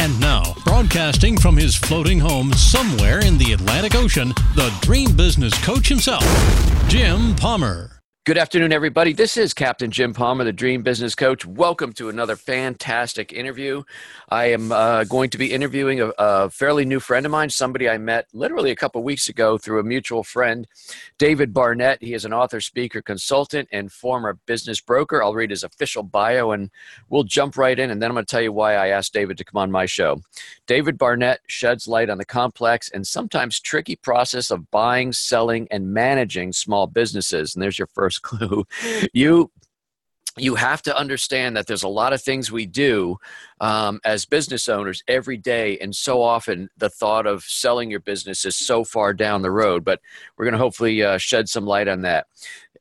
And now, broadcasting from his floating home somewhere in the Atlantic Ocean, the dream business coach himself, Jim Palmer. Good afternoon, everybody. This is Captain Jim Palmer, the Dream Business Coach. Welcome to another fantastic interview. I am uh, going to be interviewing a, a, fairly new friend of mine, somebody I met literally a couple weeks ago through a mutual friend, David Barnett. He is an author, speaker, consultant, and former business broker. I'll read his official bio and we'll jump right in, and then I'm going to tell you why I asked David to come on my show. David Barnett sheds light on the complex and sometimes tricky process of buying, selling, and managing small businesses. And there's your first first clue. You you have to understand that there's a lot of things we do um, as business owners every day and so often the thought of selling your business is so far down the road but we're going to hopefully uh, shed some light on that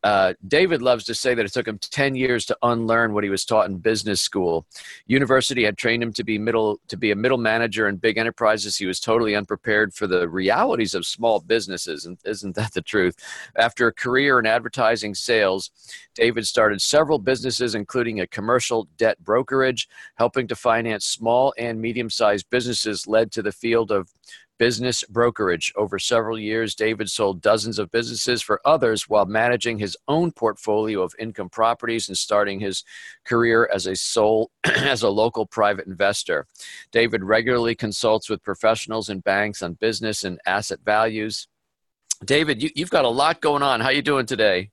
uh, David loves to say that it took him 10 years to unlearn what he was taught in business school. University had trained him to be middle to be a middle manager in big enterprises. He was totally unprepared for the realities of small businesses, and isn't that the truth? After a career in advertising sales, David started several businesses, including a commercial debt brokerage, helping to finance small and medium-sized businesses. Led to the field of business brokerage. Over several years, David sold dozens of businesses for others while managing his own portfolio of income properties and starting his career as a sole as a local private investor. David regularly consults with professionals and banks on business and asset values. David, you, have got a lot going on. How are you doing today?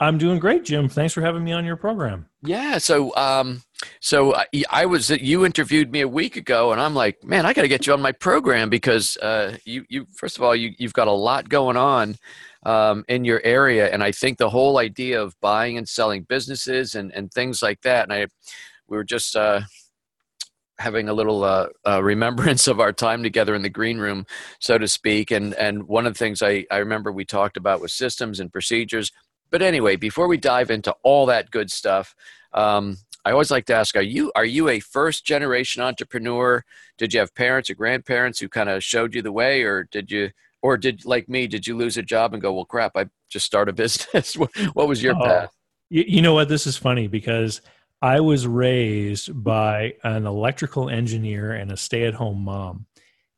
I'm doing great, Jim. Thanks for having me on your program. Yeah. So, um, so I, I was you interviewed me a week ago, and I'm like, man, I got to get you on my program because uh, you, you first of all, you, you've got a lot going on um, in your area, and I think the whole idea of buying and selling businesses and and things like that, and I, we were just. Uh, having a little uh, uh, remembrance of our time together in the green room, so to speak. And and one of the things I, I remember we talked about was systems and procedures. But anyway, before we dive into all that good stuff, um, I always like to ask: Are you are you a first generation entrepreneur? Did you have parents or grandparents who kind of showed you the way, or did you, or did like me, did you lose a job and go, well, crap, I just start a business? what was your oh, path? You know what? This is funny because I was raised by an electrical engineer and a stay at home mom,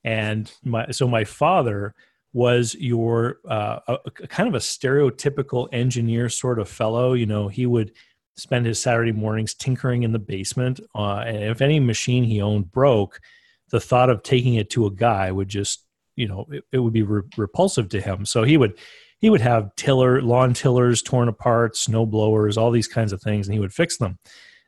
and my so my father was your uh, a, a kind of a stereotypical engineer sort of fellow. You know, he would spend his Saturday mornings tinkering in the basement. Uh, and if any machine he owned broke, the thought of taking it to a guy would just, you know, it, it would be re- repulsive to him. So he would he would have tiller lawn tillers torn apart, snow blowers, all these kinds of things, and he would fix them.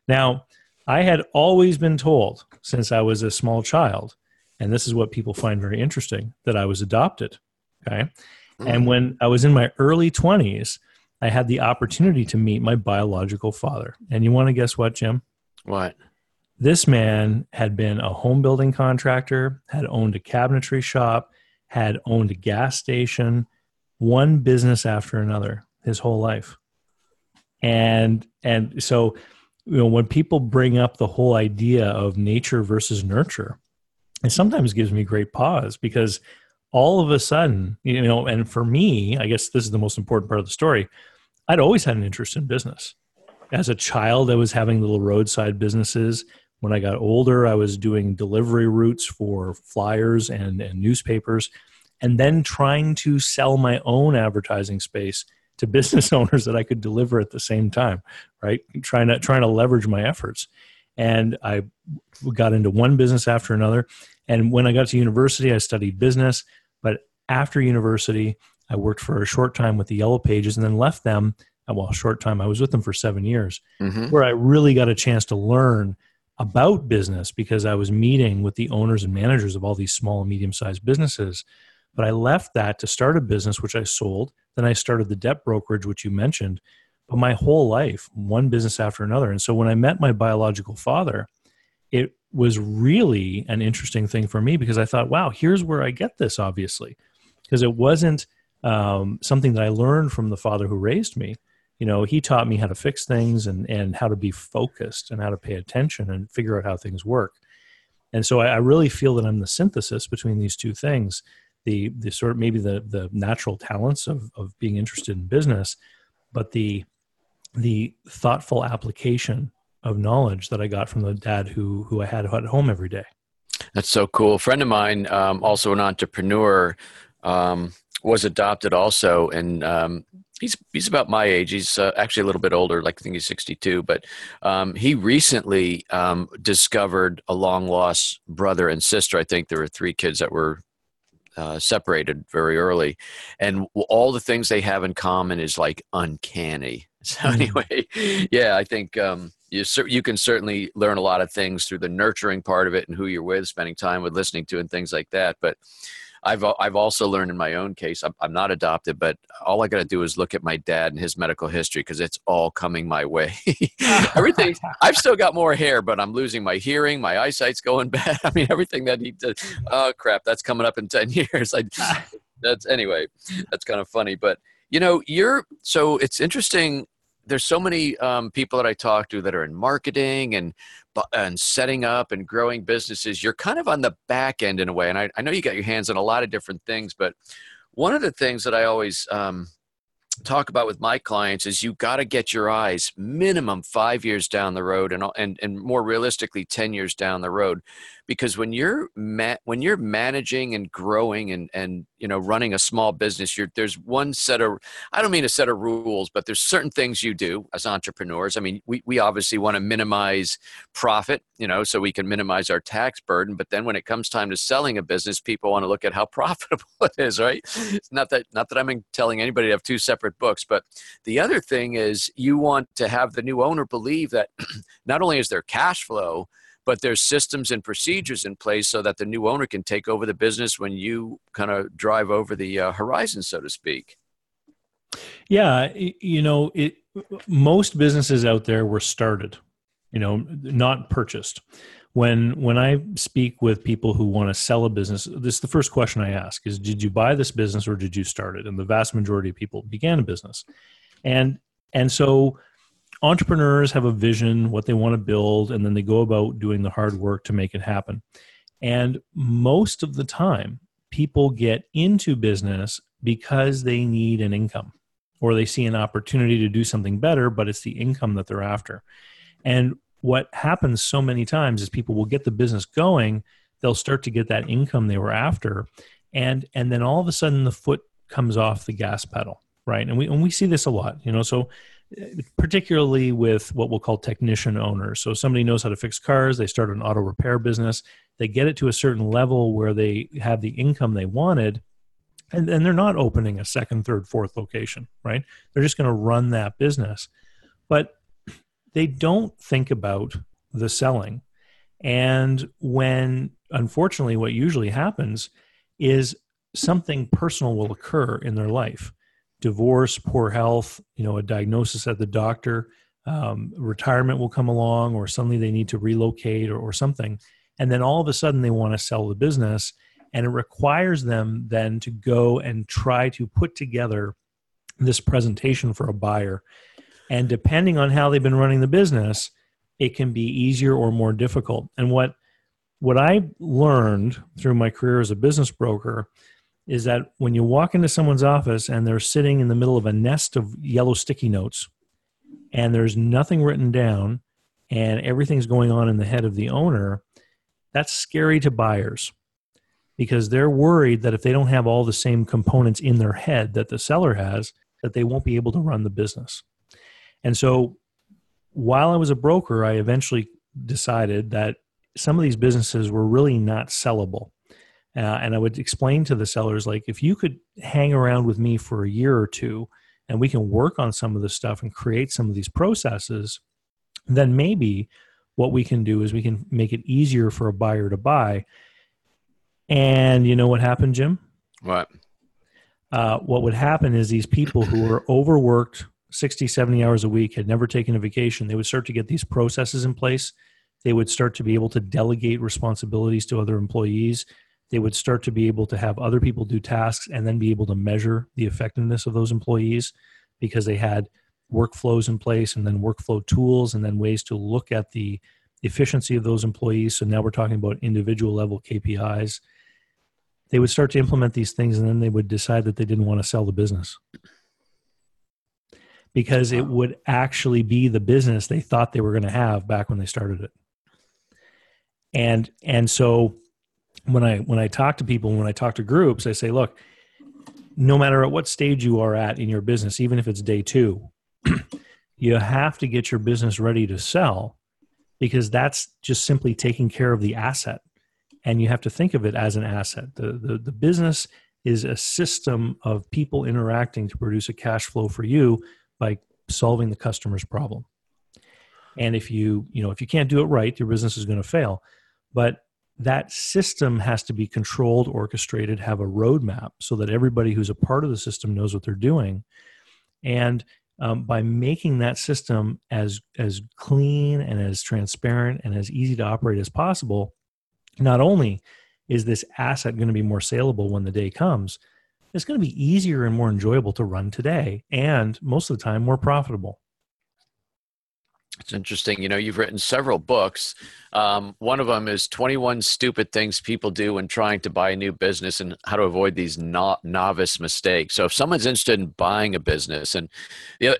Now, I had always been told since I was a small child, and this is what people find very interesting, that I was adopted. Okay. Mm-hmm. And when I was in my early 20s, I had the opportunity to meet my biological father. And you want to guess what, Jim? What? This man had been a home building contractor, had owned a cabinetry shop, had owned a gas station, one business after another his whole life. And and so you know when people bring up the whole idea of nature versus nurture, it sometimes gives me great pause because all of a sudden, you know, and for me, I guess this is the most important part of the story. I'd always had an interest in business. As a child, I was having little roadside businesses. When I got older, I was doing delivery routes for flyers and, and newspapers, and then trying to sell my own advertising space to business owners that I could deliver at the same time, right? Trying to trying to leverage my efforts. And I got into one business after another. And when I got to university, I studied business. But after university, I worked for a short time with the Yellow Pages and then left them. Uh, well, short time. I was with them for seven years, mm-hmm. where I really got a chance to learn about business because I was meeting with the owners and managers of all these small and medium sized businesses. But I left that to start a business, which I sold. Then I started the debt brokerage, which you mentioned. But my whole life, one business after another. And so when I met my biological father, it was really an interesting thing for me because I thought, wow, here's where I get this, obviously. because it wasn't um, something that I learned from the father who raised me. You know, he taught me how to fix things and, and how to be focused and how to pay attention and figure out how things work. And so I, I really feel that I'm the synthesis between these two things the the sort of maybe the the natural talents of of being interested in business, but the the thoughtful application of knowledge that I got from the dad who who I had at home every day. That's so cool. A friend of mine, um, also an entrepreneur, um, was adopted also, and um, he's he's about my age. He's uh, actually a little bit older, like I think he's 62. But um, he recently um, discovered a long lost brother and sister. I think there were three kids that were uh, separated very early, and all the things they have in common is like uncanny. So mm. anyway, yeah, I think um, you you can certainly learn a lot of things through the nurturing part of it and who you're with, spending time with, listening to, and things like that. But I've uh, I've also learned in my own case. I'm, I'm not adopted, but all I got to do is look at my dad and his medical history because it's all coming my way. everything. I've still got more hair, but I'm losing my hearing. My eyesight's going bad. I mean, everything that he did. Oh crap! That's coming up in ten years. I, that's anyway. That's kind of funny, but you know, you're so it's interesting there's so many um, people that I talk to that are in marketing and and setting up and growing businesses. You're kind of on the back end in a way, and I, I know you got your hands on a lot of different things. But one of the things that I always um, talk about with my clients is you got to get your eyes minimum five years down the road and, and, and more realistically 10 years down the road because when you're ma- when you're managing and growing and and you know running a small business there's one set of i don't mean a set of rules but there's certain things you do as entrepreneurs. I mean we, we obviously want to minimize profit you know so we can minimize our tax burden but then when it comes time to selling a business people want to look at how profitable it is right? It's not that not that i'm telling anybody to have two separate books but the other thing is you want to have the new owner believe that not only is there cash flow but there's systems and procedures in place so that the new owner can take over the business when you kind of drive over the uh, horizon, so to speak. Yeah, you know, it, most businesses out there were started, you know, not purchased. When when I speak with people who want to sell a business, this is the first question I ask is did you buy this business or did you start it? And the vast majority of people began a business. And and so entrepreneurs have a vision, what they want to build, and then they go about doing the hard work to make it happen. And most of the time, people get into business because they need an income or they see an opportunity to do something better, but it's the income that they're after. And what happens so many times is people will get the business going, they'll start to get that income they were after, and and then all of a sudden the foot comes off the gas pedal, right? And we and we see this a lot, you know. So particularly with what we'll call technician owners. So somebody knows how to fix cars, they start an auto repair business, they get it to a certain level where they have the income they wanted, and, and they're not opening a second, third, fourth location, right? They're just going to run that business. But they don't think about the selling. And when, unfortunately, what usually happens is something personal will occur in their life divorce, poor health, you know, a diagnosis at the doctor, um, retirement will come along, or suddenly they need to relocate or, or something. And then all of a sudden they want to sell the business. And it requires them then to go and try to put together this presentation for a buyer. And depending on how they've been running the business, it can be easier or more difficult. And what what I learned through my career as a business broker is that when you walk into someone's office and they're sitting in the middle of a nest of yellow sticky notes and there's nothing written down and everything's going on in the head of the owner, that's scary to buyers because they're worried that if they don't have all the same components in their head that the seller has, that they won't be able to run the business. And so while I was a broker, I eventually decided that some of these businesses were really not sellable uh, and I would explain to the sellers, like, if you could hang around with me for a year or two and we can work on some of this stuff and create some of these processes, then maybe what we can do is we can make it easier for a buyer to buy. And you know what happened, Jim? What? Uh, what would happen is these people who were overworked 60, 70 hours a week, had never taken a vacation, they would start to get these processes in place. They would start to be able to delegate responsibilities to other employees they would start to be able to have other people do tasks and then be able to measure the effectiveness of those employees because they had workflows in place and then workflow tools and then ways to look at the efficiency of those employees. So now we're talking about individual level KPIs. They would start to implement these things and then they would decide that they didn't want to sell the business because it would actually be the business they thought they were going to have back when they started it. And and so when I when I talk to people, when I talk to groups, I say, look, no matter at what stage you are at in your business, even if it's day two, you have to get your business ready to sell because that's just simply taking care of the asset. And you have to think of it as an asset. The, the, the business is a system of people interacting to produce a cash flow for you by solving the customer's problem. And if you, you know, if you can't do it right, your business is going to fail. But that system has to be controlled, orchestrated, have a roadmap so that everybody who's a part of the system knows what they're doing. And um, by making that system as as clean and as transparent and as easy to operate as possible, not only is this asset going to be more saleable when the day comes, it's going to be easier and more enjoyable to run today, and most of the time more profitable. It's interesting. You know, you've written several books. Um, one of them is 21 Stupid Things People Do when Trying to Buy a New Business and How to Avoid These no- Novice Mistakes. So, if someone's interested in buying a business, and you know,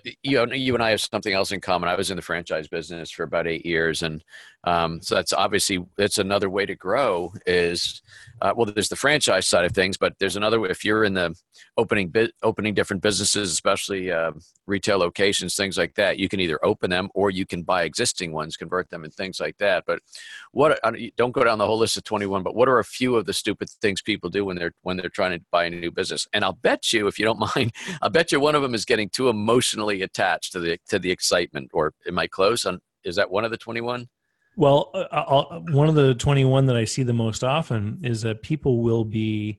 you, and I have something else in common. I was in the franchise business for about eight years. And um, so, that's obviously that's another way to grow is uh, well, there's the franchise side of things, but there's another way. If you're in the opening bit, opening different businesses, especially uh, retail locations, things like that, you can either open them or you can buy existing ones, convert them, and things like that. But what? Don't go down the whole list of 21. But what are a few of the stupid things people do when they're when they're trying to buy a new business? And I'll bet you, if you don't mind, I'll bet you one of them is getting too emotionally attached to the to the excitement. Or am I close? On is that one of the 21? Well, uh, one of the 21 that I see the most often is that people will be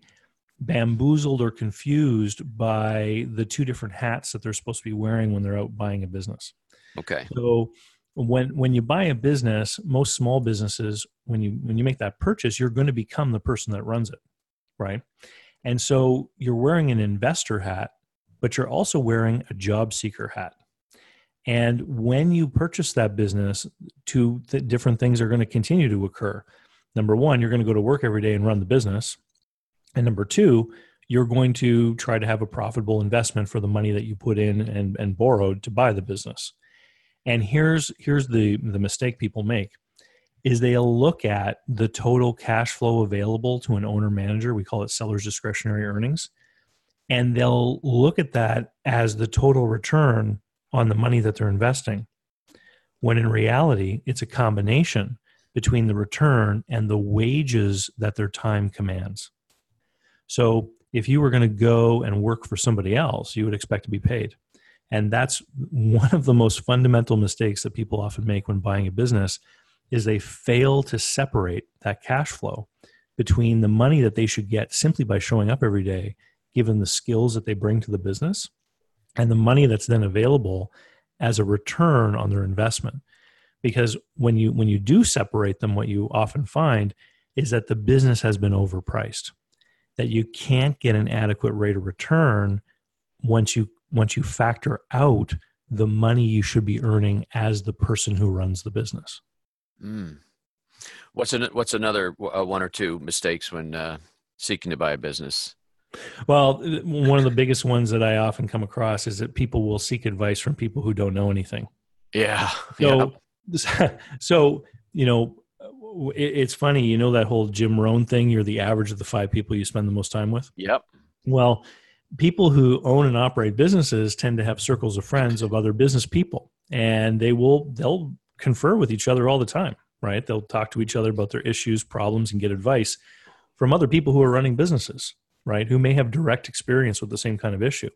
bamboozled or confused by the two different hats that they're supposed to be wearing when they're out buying a business. Okay. So when when you buy a business, most small businesses when you when you make that purchase, you're going to become the person that runs it, right? And so you're wearing an investor hat, but you're also wearing a job seeker hat. And when you purchase that business, two th- different things are going to continue to occur. Number one, you're going to go to work every day and run the business. And number two, you're going to try to have a profitable investment for the money that you put in and, and borrowed to buy the business. And here's here's the the mistake people make is they'll look at the total cash flow available to an owner manager. We call it seller's discretionary earnings. And they'll look at that as the total return on the money that they're investing. When in reality, it's a combination between the return and the wages that their time commands. So if you were going to go and work for somebody else, you would expect to be paid. And that's one of the most fundamental mistakes that people often make when buying a business is they fail to separate that cash flow between the money that they should get simply by showing up every day given the skills that they bring to the business and the money that's then available as a return on their investment. Because when you when you do separate them what you often find is that the business has been overpriced that you can't get an adequate rate of return once you once you factor out the money you should be earning as the person who runs the business. Mm. what's an, what's another uh, one or two mistakes when uh, seeking to buy a business well, one of the biggest ones that I often come across is that people will seek advice from people who don't know anything. Yeah. So, yeah. so you know, it's funny. You know that whole Jim Rohn thing. You're the average of the five people you spend the most time with. Yep. Well, people who own and operate businesses tend to have circles of friends of other business people, and they will they'll confer with each other all the time. Right? They'll talk to each other about their issues, problems, and get advice from other people who are running businesses right who may have direct experience with the same kind of issue.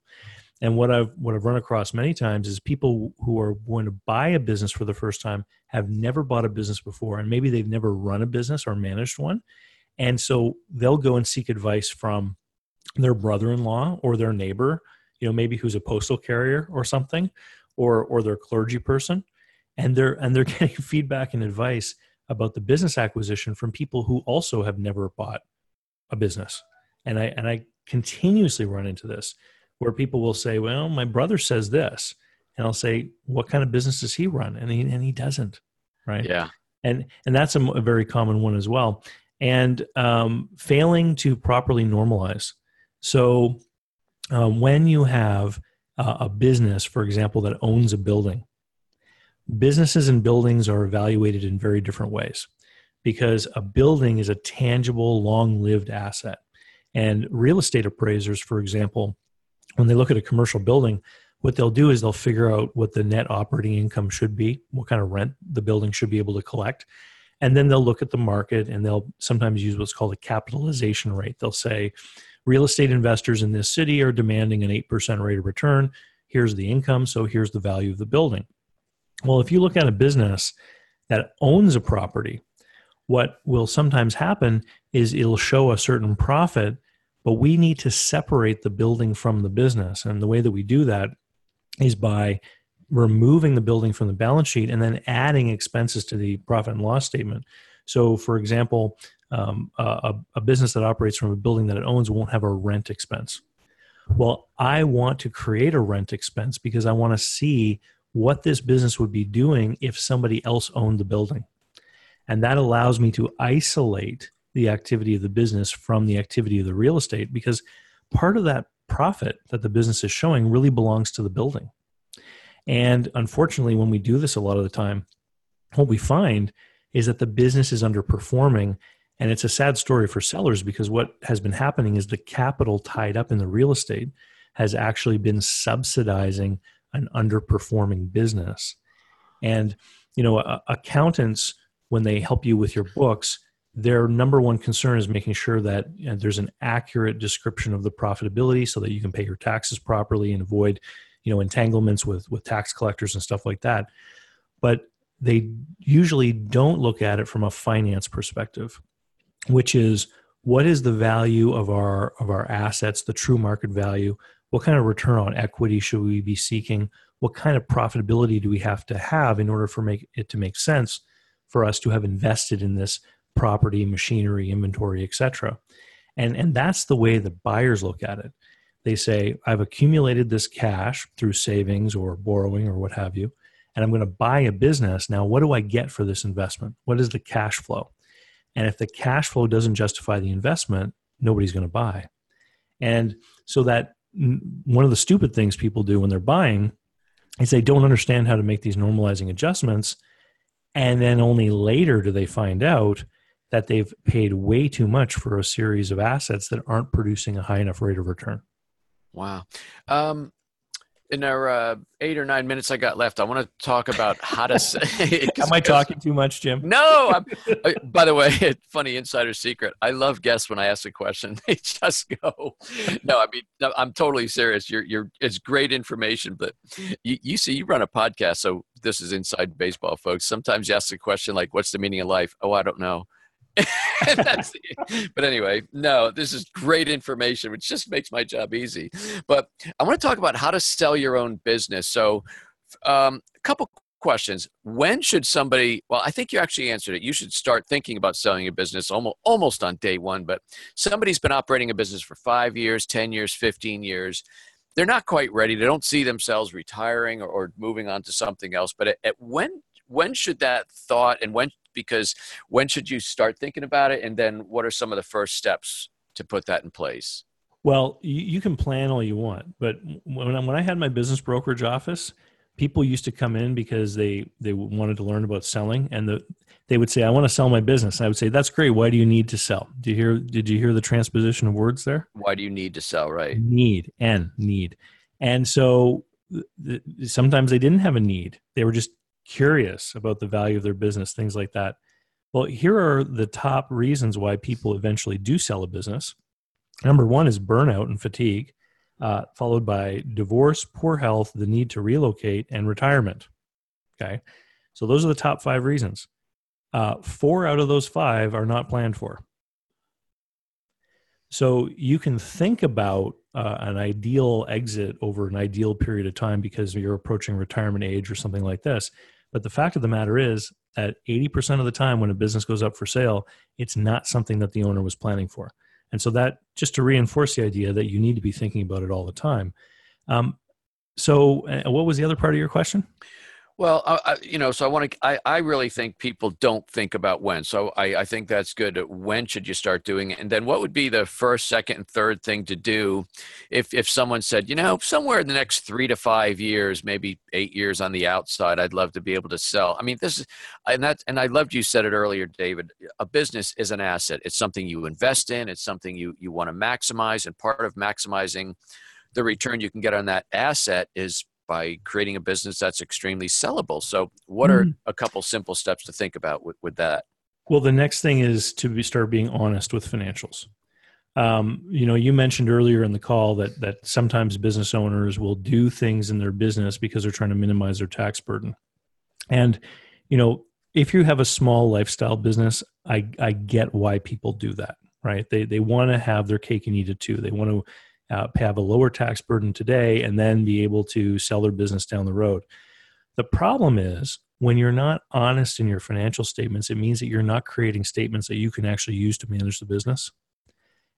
And what i've what i've run across many times is people who are going to buy a business for the first time have never bought a business before and maybe they've never run a business or managed one. And so they'll go and seek advice from their brother-in-law or their neighbor you know maybe who's a postal carrier or something or or their clergy person. And they're and they're getting feedback and advice about the business acquisition from people who also have never bought a business. And I and I continuously run into this where people will say, "Well, my brother says this." And I'll say, "What kind of business does he run?" And he and he doesn't, right? Yeah. And and that's a, a very common one as well. And um, failing to properly normalize. So um, when you have uh, a business, for example, that owns a building, businesses and buildings are evaluated in very different ways because a building is a tangible, long lived asset. And real estate appraisers, for example, when they look at a commercial building, what they'll do is they'll figure out what the net operating income should be, what kind of rent the building should be able to collect. And then they'll look at the market and they'll sometimes use what's called a capitalization rate. They'll say, real estate investors in this city are demanding an 8% rate of return. Here's the income, so here's the value of the building. Well, if you look at a business that owns a property, what will sometimes happen is it'll show a certain profit, but we need to separate the building from the business. And the way that we do that is by removing the building from the balance sheet and then adding expenses to the profit and loss statement. So, for example, um, a, a business that operates from a building that it owns won't have a rent expense. Well, I want to create a rent expense because I want to see what this business would be doing if somebody else owned the building. And that allows me to isolate the activity of the business from the activity of the real estate because part of that profit that the business is showing really belongs to the building. And unfortunately, when we do this a lot of the time, what we find is that the business is underperforming. And it's a sad story for sellers because what has been happening is the capital tied up in the real estate has actually been subsidizing an underperforming business. And, you know, accountants when they help you with your books, their number one concern is making sure that you know, there's an accurate description of the profitability so that you can pay your taxes properly and avoid you know entanglements with with tax collectors and stuff like that. But they usually don't look at it from a finance perspective which is what is the value of our of our assets the true market value? What kind of return on equity should we be seeking? What kind of profitability do we have to have in order for make it to make sense for us to have invested in this property, machinery, inventory, etc. And and that's the way the buyers look at it. They say, I've accumulated this cash through savings or borrowing or what have you, and I'm going to buy a business. Now, what do I get for this investment? What is the cash flow? And if the cash flow doesn't justify the investment, nobody's going to buy. And so that mm, one of the stupid things people do when they're buying is they don't understand how to make these normalizing adjustments and then only later do they find out that they've paid way too much for a series of assets that aren't producing a high enough rate of return. Wow. Um, in our uh, eight or nine minutes I got left, I want to talk about how to. Say, Am I talking too much, Jim? No. I'm, uh, by the way, funny insider secret. I love guests when I ask a question, they just go. No, I mean, no, I'm totally serious. You're, you're. It's great information, but you, you see, you run a podcast, so this is inside baseball, folks. Sometimes you ask a question like, "What's the meaning of life?" Oh, I don't know. but anyway, no, this is great information, which just makes my job easy. But I want to talk about how to sell your own business. So, um, a couple questions. When should somebody? Well, I think you actually answered it. You should start thinking about selling a business almost almost on day one. But somebody's been operating a business for five years, ten years, fifteen years. They're not quite ready. They don't see themselves retiring or, or moving on to something else. But at, at when when should that thought and when because when should you start thinking about it? And then what are some of the first steps to put that in place? Well you, you can plan all you want but when I, when I had my business brokerage office people used to come in because they they wanted to learn about selling and the, they would say i want to sell my business. And i would say that's great. Why do you need to sell? Do you hear did you hear the transposition of words there? Why do you need to sell right? Need and need. And so sometimes they didn't have a need. They were just curious about the value of their business, things like that. Well, here are the top reasons why people eventually do sell a business. Number one is burnout and fatigue, uh, followed by divorce, poor health, the need to relocate, and retirement. Okay. So those are the top five reasons. Uh, four out of those five are not planned for. So you can think about uh, an ideal exit over an ideal period of time because you're approaching retirement age or something like this. But the fact of the matter is that 80% of the time when a business goes up for sale, it's not something that the owner was planning for. And so that just to reinforce the idea that you need to be thinking about it all the time. Um, so, uh, what was the other part of your question? Well, I, you know, so I want to. I, I really think people don't think about when. So I, I think that's good. Uh, when should you start doing it? And then what would be the first, second, and third thing to do if if someone said, you know, somewhere in the next three to five years, maybe eight years on the outside, I'd love to be able to sell. I mean, this is, and that, and I loved you said it earlier, David. A business is an asset. It's something you invest in. It's something you you want to maximize, and part of maximizing the return you can get on that asset is by creating a business that's extremely sellable. So, what are mm. a couple simple steps to think about with, with that? Well, the next thing is to be, start being honest with financials. Um, you know, you mentioned earlier in the call that that sometimes business owners will do things in their business because they're trying to minimize their tax burden. And you know, if you have a small lifestyle business, I I get why people do that, right? They they want to have their cake and eat it too. They want to uh, have a lower tax burden today and then be able to sell their business down the road. The problem is when you're not honest in your financial statements, it means that you're not creating statements that you can actually use to manage the business.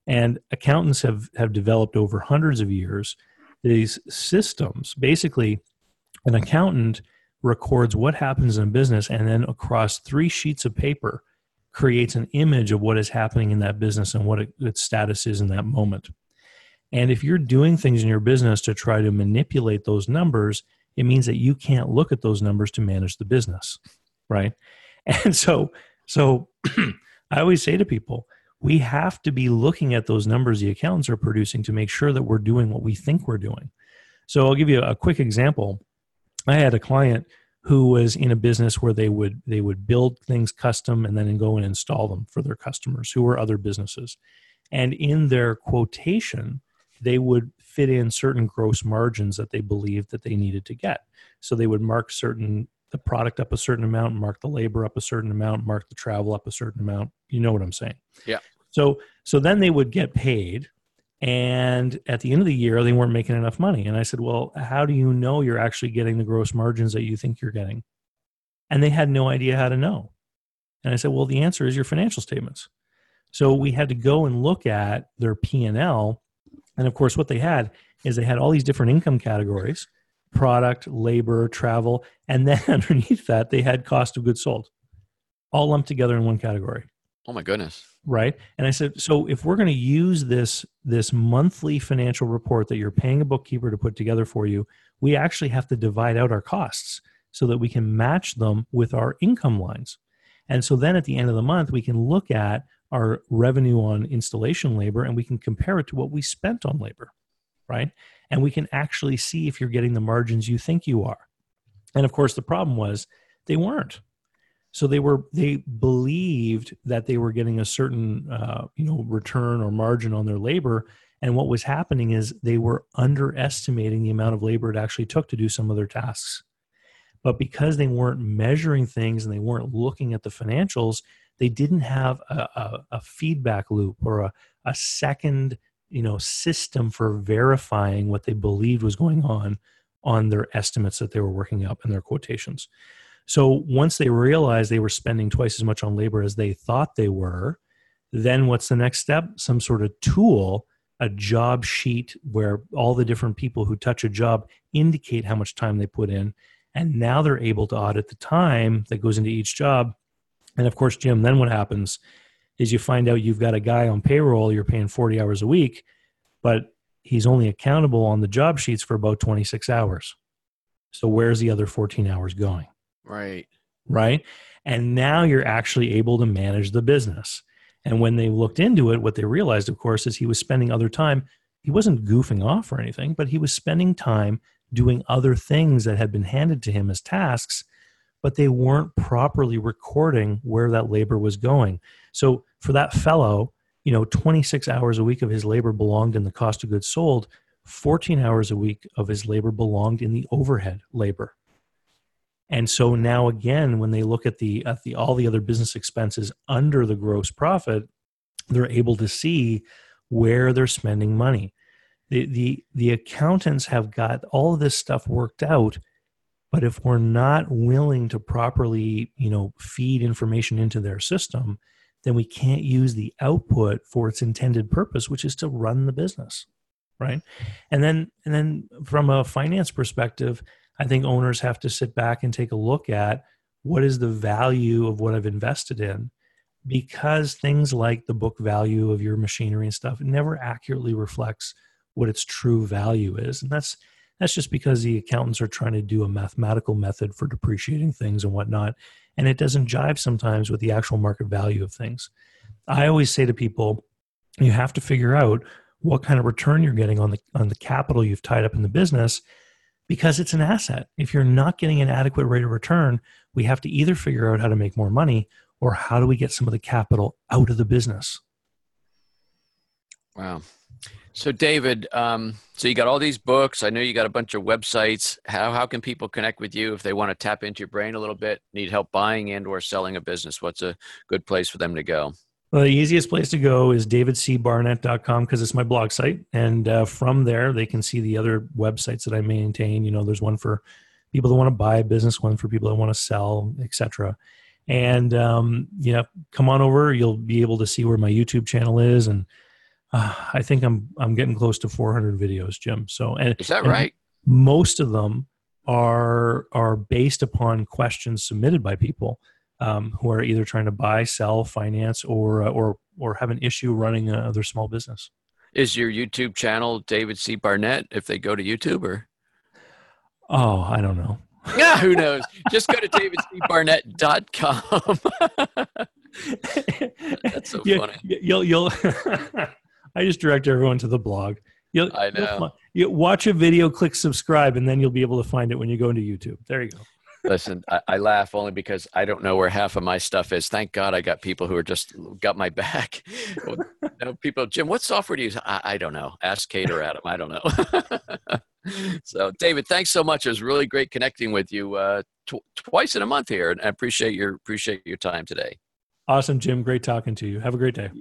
And accountants have, have developed over hundreds of years these systems. Basically, an accountant records what happens in a business and then across three sheets of paper creates an image of what is happening in that business and what it, its status is in that moment. And if you're doing things in your business to try to manipulate those numbers, it means that you can't look at those numbers to manage the business, right? And so, so I always say to people, we have to be looking at those numbers the accountants are producing to make sure that we're doing what we think we're doing. So I'll give you a quick example. I had a client who was in a business where they would they would build things custom and then go and install them for their customers who were other businesses. And in their quotation, they would fit in certain gross margins that they believed that they needed to get. So they would mark certain the product up a certain amount, mark the labor up a certain amount, mark the travel up a certain amount. You know what I'm saying? Yeah. So so then they would get paid and at the end of the year they weren't making enough money and I said, "Well, how do you know you're actually getting the gross margins that you think you're getting?" And they had no idea how to know. And I said, "Well, the answer is your financial statements." So we had to go and look at their P&L and of course, what they had is they had all these different income categories product, labor, travel, and then underneath that, they had cost of goods sold all lumped together in one category. Oh my goodness. Right. And I said, so if we're going to use this this monthly financial report that you're paying a bookkeeper to put together for you, we actually have to divide out our costs so that we can match them with our income lines. And so then at the end of the month, we can look at our revenue on installation labor and we can compare it to what we spent on labor, right? And we can actually see if you're getting the margins you think you are. And of course, the problem was they weren't. So they were they believed that they were getting a certain uh, you know return or margin on their labor, and what was happening is they were underestimating the amount of labor it actually took to do some of their tasks. But because they weren't measuring things and they weren't looking at the financials, they didn't have a, a, a feedback loop or a, a second you know system for verifying what they believed was going on on their estimates that they were working up in their quotations. So once they realized they were spending twice as much on labor as they thought they were then what's the next step? Some sort of tool a job sheet where all the different people who touch a job indicate how much time they put in and now they're able to audit the time that goes into each job and of course, Jim, then what happens is you find out you've got a guy on payroll, you're paying 40 hours a week, but he's only accountable on the job sheets for about 26 hours. So where's the other 14 hours going? Right. Right. And now you're actually able to manage the business. And when they looked into it, what they realized, of course, is he was spending other time. He wasn't goofing off or anything, but he was spending time doing other things that had been handed to him as tasks but they weren't properly recording where that labor was going. So for that fellow, you know, 26 hours a week of his labor belonged in the cost of goods sold, 14 hours a week of his labor belonged in the overhead labor. And so now again, when they look at the at the all the other business expenses under the gross profit, they're able to see where they're spending money. The the the accountants have got all of this stuff worked out but if we're not willing to properly, you know, feed information into their system, then we can't use the output for its intended purpose, which is to run the business. Right. And then, and then from a finance perspective, I think owners have to sit back and take a look at what is the value of what I've invested in because things like the book value of your machinery and stuff never accurately reflects what its true value is. And that's that's just because the accountants are trying to do a mathematical method for depreciating things and whatnot. And it doesn't jive sometimes with the actual market value of things. I always say to people, you have to figure out what kind of return you're getting on the on the capital you've tied up in the business because it's an asset. If you're not getting an adequate rate of return, we have to either figure out how to make more money or how do we get some of the capital out of the business. Wow. So, David, um, so you got all these books. I know you got a bunch of websites. How how can people connect with you if they want to tap into your brain a little bit, need help buying and or selling a business? What's a good place for them to go? Well, the easiest place to go is davidcbarnett.com because it's my blog site, and uh, from there they can see the other websites that I maintain. You know, there's one for people that want to buy a business, one for people that want to sell, etc. And um, you know, come on over. You'll be able to see where my YouTube channel is and uh, I think I'm I'm getting close to 400 videos, Jim. So and is that and right? Most of them are are based upon questions submitted by people um, who are either trying to buy, sell, finance, or uh, or or have an issue running uh, their small business. Is your YouTube channel David C. Barnett? If they go to YouTube, or oh, I don't know. yeah, who knows? Just go to davidcbarnett.com. That's so you, funny. You'll you'll I just direct everyone to the blog. You'll, I know. You'll, you watch a video, click subscribe, and then you'll be able to find it when you go into YouTube. There you go. Listen, I, I, laugh only because I don't know where half of my stuff is. Thank God I got people who are just got my back. know, people, Jim, what software do you use? I, I don't know. Ask Kate or Adam. I don't know. so, David, thanks so much. It was really great connecting with you uh, tw- twice in a month here, and I appreciate your appreciate your time today. Awesome, Jim. Great talking to you. Have a great day.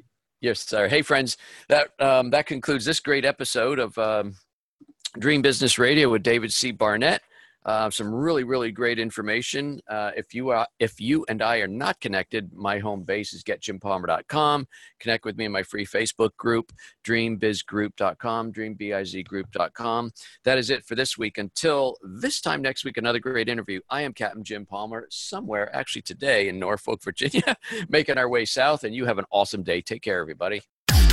Yes, sir. Hey, friends, that um, that concludes this great episode of um, Dream Business Radio with David C. Barnett. Uh, some really, really great information. Uh, if you are, if you and I are not connected, my home base is getjimpalmer.com. Connect with me in my free Facebook group, dreambizgroup.com, dreambizgroup.com. That is it for this week. Until this time next week, another great interview. I am Captain Jim Palmer, somewhere actually today in Norfolk, Virginia, making our way south. And you have an awesome day. Take care, everybody.